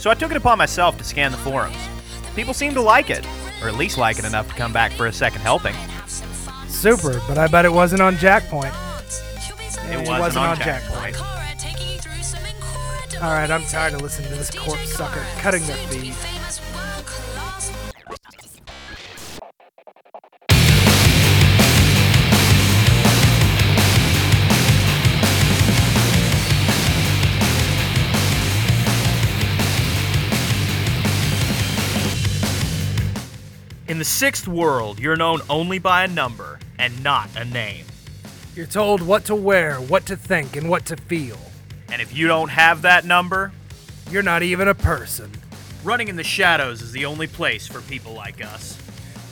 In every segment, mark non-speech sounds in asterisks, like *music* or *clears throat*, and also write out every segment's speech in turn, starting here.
so I took it upon myself to scan the forums. People seemed to like it, or at least like it enough to come back for a second helping. Super, but I bet it wasn't on Jackpoint. It It wasn't, wasn't on on Jackpoint. Alright, I'm tired of listening to this corpse sucker cutting their feed. The sixth world, you're known only by a number and not a name. You're told what to wear, what to think, and what to feel. And if you don't have that number, You're not even a person. running in the shadows is the only place for people like us.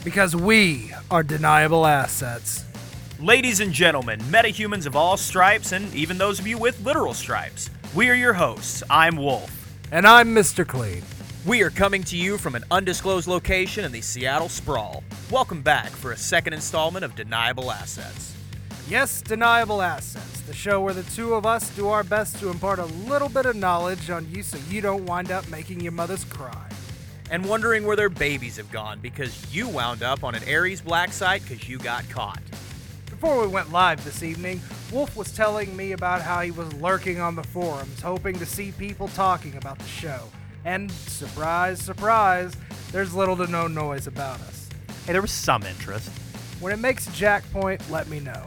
Because we are deniable assets. Ladies and gentlemen, metahumans of all stripes, and even those of you with literal stripes, we are your hosts. I'm Wolf. And I'm Mr. Clean. We are coming to you from an undisclosed location in the Seattle Sprawl. Welcome back for a second installment of Deniable Assets. Yes, Deniable Assets, the show where the two of us do our best to impart a little bit of knowledge on you so you don't wind up making your mothers cry. And wondering where their babies have gone because you wound up on an Ares black site because you got caught. Before we went live this evening, Wolf was telling me about how he was lurking on the forums, hoping to see people talking about the show. And surprise, surprise, there's little to no noise about us. Hey, there was some interest. When it makes Jackpoint, let me know.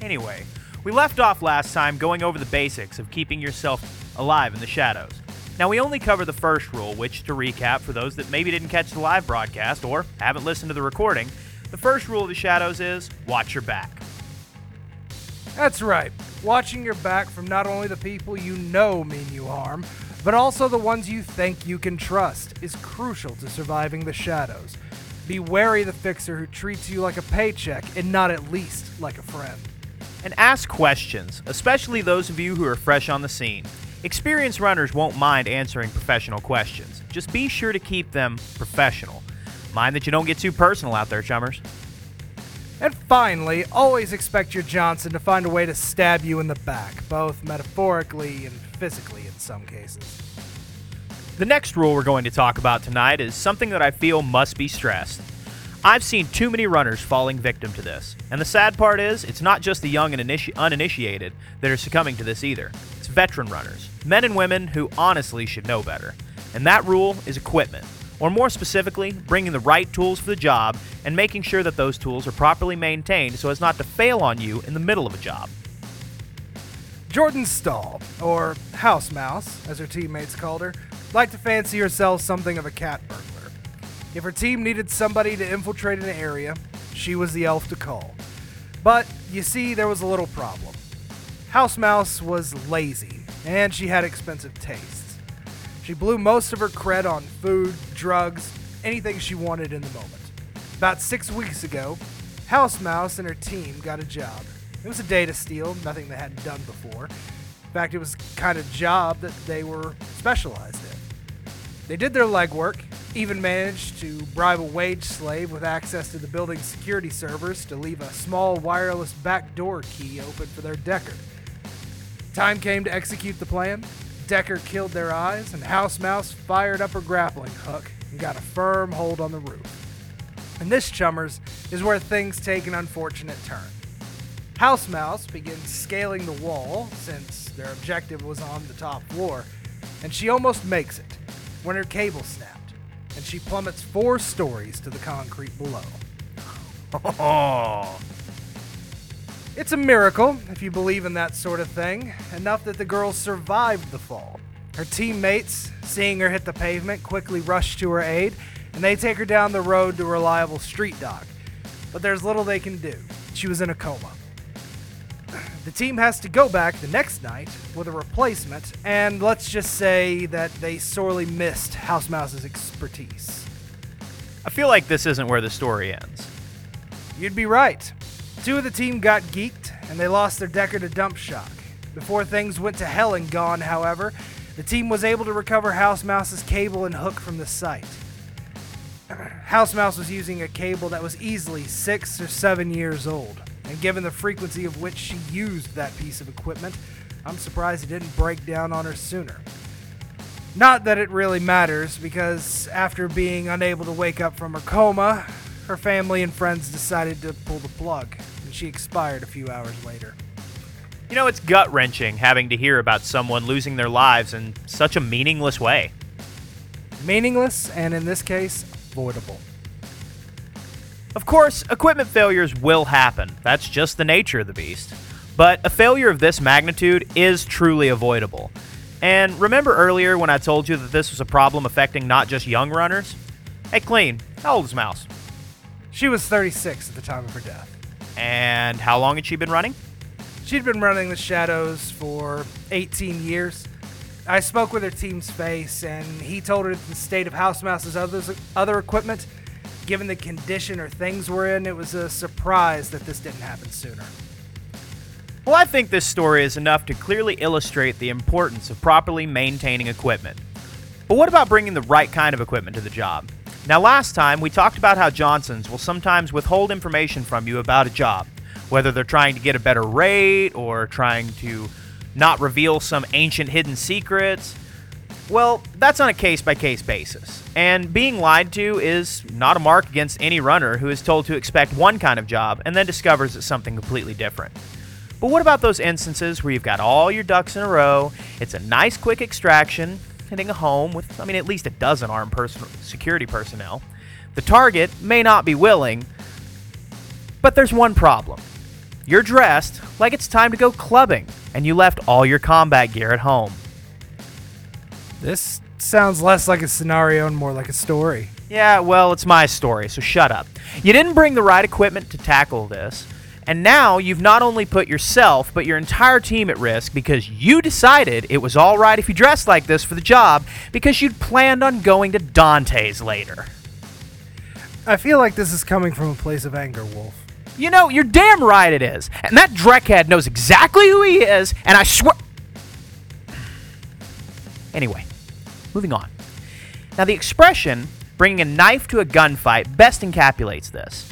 Anyway, we left off last time going over the basics of keeping yourself alive in the shadows. Now, we only cover the first rule, which, to recap for those that maybe didn't catch the live broadcast or haven't listened to the recording, the first rule of the shadows is watch your back. That's right. Watching your back from not only the people you know mean you harm, but also the ones you think you can trust is crucial to surviving the shadows. Be wary the fixer who treats you like a paycheck and not at least like a friend. And ask questions, especially those of you who are fresh on the scene. Experienced runners won't mind answering professional questions. Just be sure to keep them professional. Mind that you don't get too personal out there, chummers. And finally, always expect your Johnson to find a way to stab you in the back, both metaphorically and physically in some cases. The next rule we're going to talk about tonight is something that I feel must be stressed. I've seen too many runners falling victim to this, and the sad part is, it's not just the young and initi- uninitiated that are succumbing to this either. It's veteran runners, men and women who honestly should know better. And that rule is equipment, or more specifically, bringing the right tools for the job and making sure that those tools are properly maintained so as not to fail on you in the middle of a job. Jordan Stahl, or House Mouse, as her teammates called her, liked to fancy herself something of a cat burglar. If her team needed somebody to infiltrate an area, she was the elf to call. But, you see, there was a little problem. House Mouse was lazy, and she had expensive tastes. She blew most of her cred on food, drugs, anything she wanted in the moment. About six weeks ago, House Mouse and her team got a job. It was a data steal, nothing they hadn't done before. In fact, it was kind of job that they were specialized in. They did their legwork, even managed to bribe a wage slave with access to the building's security servers to leave a small wireless backdoor key open for their Decker. Time came to execute the plan. Decker killed their eyes, and House Mouse fired up her grappling hook and got a firm hold on the roof. And this, chummers, is where things take an unfortunate turn. House Mouse begins scaling the wall, since their objective was on the top floor, and she almost makes it when her cable snapped, and she plummets four stories to the concrete below. *laughs* *laughs* It's a miracle, if you believe in that sort of thing, enough that the girl survived the fall. Her teammates, seeing her hit the pavement, quickly rush to her aid, and they take her down the road to a reliable street doc. But there's little they can do. She was in a coma. The team has to go back the next night with a replacement, and let's just say that they sorely missed House Mouse's expertise. I feel like this isn't where the story ends. You'd be right. Two of the team got geeked, and they lost their Decker to dump shock. Before things went to hell and gone, however, the team was able to recover House Mouse's cable and hook from the site. *clears throat* House Mouse was using a cable that was easily six or seven years old, and given the frequency of which she used that piece of equipment, I'm surprised it didn't break down on her sooner. Not that it really matters, because after being unable to wake up from her coma, her family and friends decided to pull the plug, and she expired a few hours later. You know, it's gut wrenching having to hear about someone losing their lives in such a meaningless way. Meaningless, and in this case, avoidable. Of course, equipment failures will happen. That's just the nature of the beast. But a failure of this magnitude is truly avoidable. And remember earlier when I told you that this was a problem affecting not just young runners? Hey, Clean, how old is Mouse? She was 36 at the time of her death. And how long had she been running? She'd been running the Shadows for 18 years. I spoke with her team's face, and he told her the state of House Mouse's others, other equipment, given the condition her things were in, it was a surprise that this didn't happen sooner. Well, I think this story is enough to clearly illustrate the importance of properly maintaining equipment. But what about bringing the right kind of equipment to the job? Now, last time we talked about how Johnsons will sometimes withhold information from you about a job, whether they're trying to get a better rate or trying to not reveal some ancient hidden secrets. Well, that's on a case by case basis. And being lied to is not a mark against any runner who is told to expect one kind of job and then discovers it's something completely different. But what about those instances where you've got all your ducks in a row, it's a nice quick extraction, hitting a home with, I mean, at least a dozen armed person- security personnel. The target may not be willing, but there's one problem. You're dressed like it's time to go clubbing, and you left all your combat gear at home. This sounds less like a scenario and more like a story. Yeah, well, it's my story, so shut up. You didn't bring the right equipment to tackle this, and now you've not only put yourself, but your entire team at risk because you decided it was all right if you dressed like this for the job because you'd planned on going to Dante's later. I feel like this is coming from a place of anger, Wolf. You know, you're damn right it is. And that Dreckhead knows exactly who he is, and I swear. Anyway, moving on. Now, the expression bringing a knife to a gunfight best encapsulates this.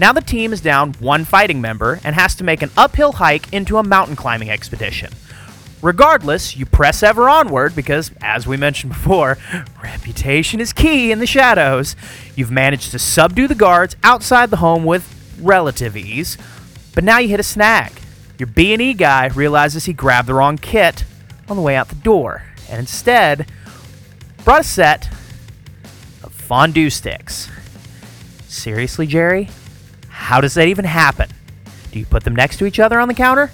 Now, the team is down one fighting member and has to make an uphill hike into a mountain climbing expedition. Regardless, you press ever onward because, as we mentioned before, *laughs* reputation is key in the shadows. You've managed to subdue the guards outside the home with relative ease, but now you hit a snag. Your B&E guy realizes he grabbed the wrong kit on the way out the door, and instead brought a set of fondue sticks. Seriously, Jerry? How does that even happen? Do you put them next to each other on the counter?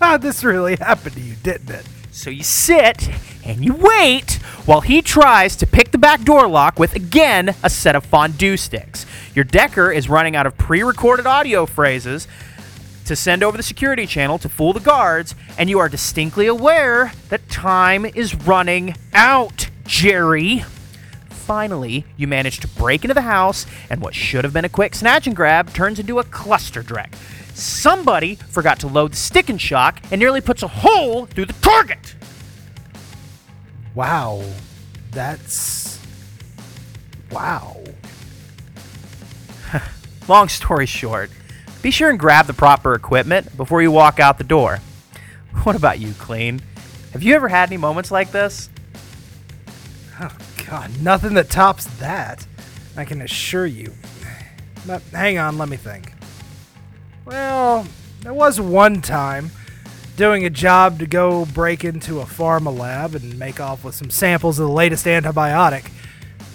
*laughs* this really happened to you, didn't it? So you sit and you wait while he tries to pick the back door lock with, again, a set of fondue sticks. Your decker is running out of pre recorded audio phrases to send over the security channel to fool the guards, and you are distinctly aware that time is running out, Jerry. Finally, you manage to break into the house, and what should have been a quick snatch and grab turns into a cluster dreck. Somebody forgot to load the stick and shock and nearly puts a hole through the target. Wow. That's. Wow. *laughs* Long story short, be sure and grab the proper equipment before you walk out the door. What about you, Clean? Have you ever had any moments like this? Oh, God, nothing that tops that. I can assure you. But hang on, let me think. Well, there was one time doing a job to go break into a pharma lab and make off with some samples of the latest antibiotic.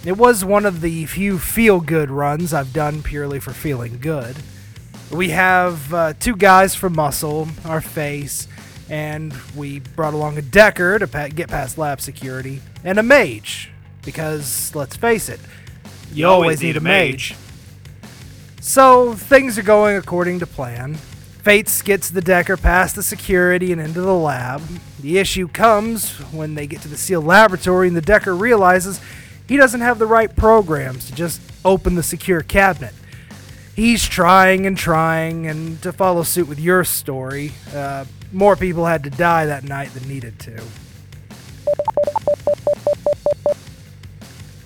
It was one of the few feel good runs I've done purely for feeling good. We have uh, two guys from Muscle, our face, and we brought along a Decker to pa- get past lab security, and a mage, because let's face it, you, always need a mage. So things are going according to plan. Fates gets the Decker past the security and into the lab. The issue comes when they get to the sealed laboratory and the Decker realizes he doesn't have the right programs to just open the secure cabinet. He's trying and trying, and to follow suit with your story, uh, more people had to die that night than needed to.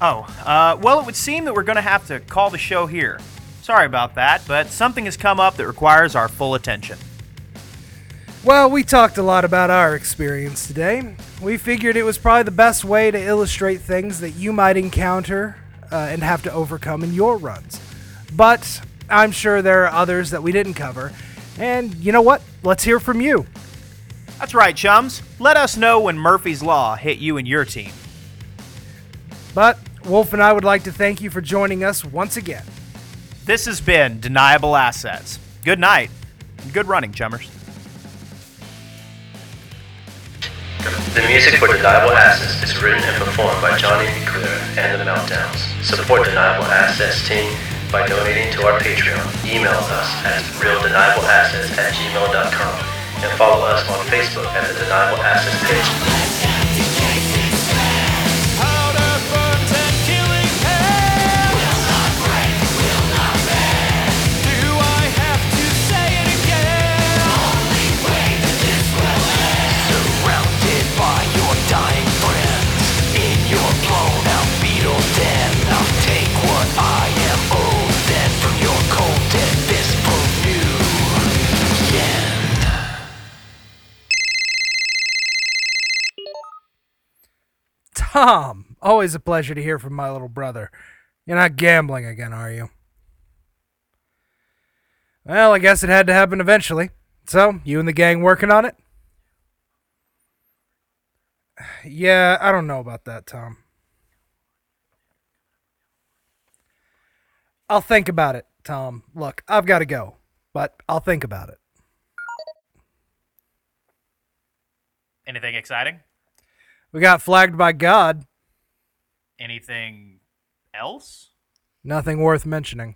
Oh, uh, well, it would seem that we're going to have to call the show here. Sorry about that, but something has come up that requires our full attention. Well, we talked a lot about our experience today. We figured it was probably the best way to illustrate things that you might encounter uh, and have to overcome in your runs. But I'm sure there are others that we didn't cover. And you know what? Let's hear from you. That's right, chums. Let us know when Murphy's Law hit you and your team. But Wolf and I would like to thank you for joining us once again. This has been Deniable Assets. Good night. and Good running, chummers. The music for Deniable Assets is written and performed by Johnny B. Clear and the Meltdowns. Support Deniable Assets team by donating to our Patreon. Email us at realdeniableassets at gmail.com and follow us on Facebook at the Deniable Assets page. Tom, always a pleasure to hear from my little brother. You're not gambling again, are you? Well, I guess it had to happen eventually. So, you and the gang working on it? Yeah, I don't know about that, Tom. I'll think about it, Tom. Look, I've got to go, but I'll think about it. Anything exciting? We got flagged by God. Anything else? Nothing worth mentioning.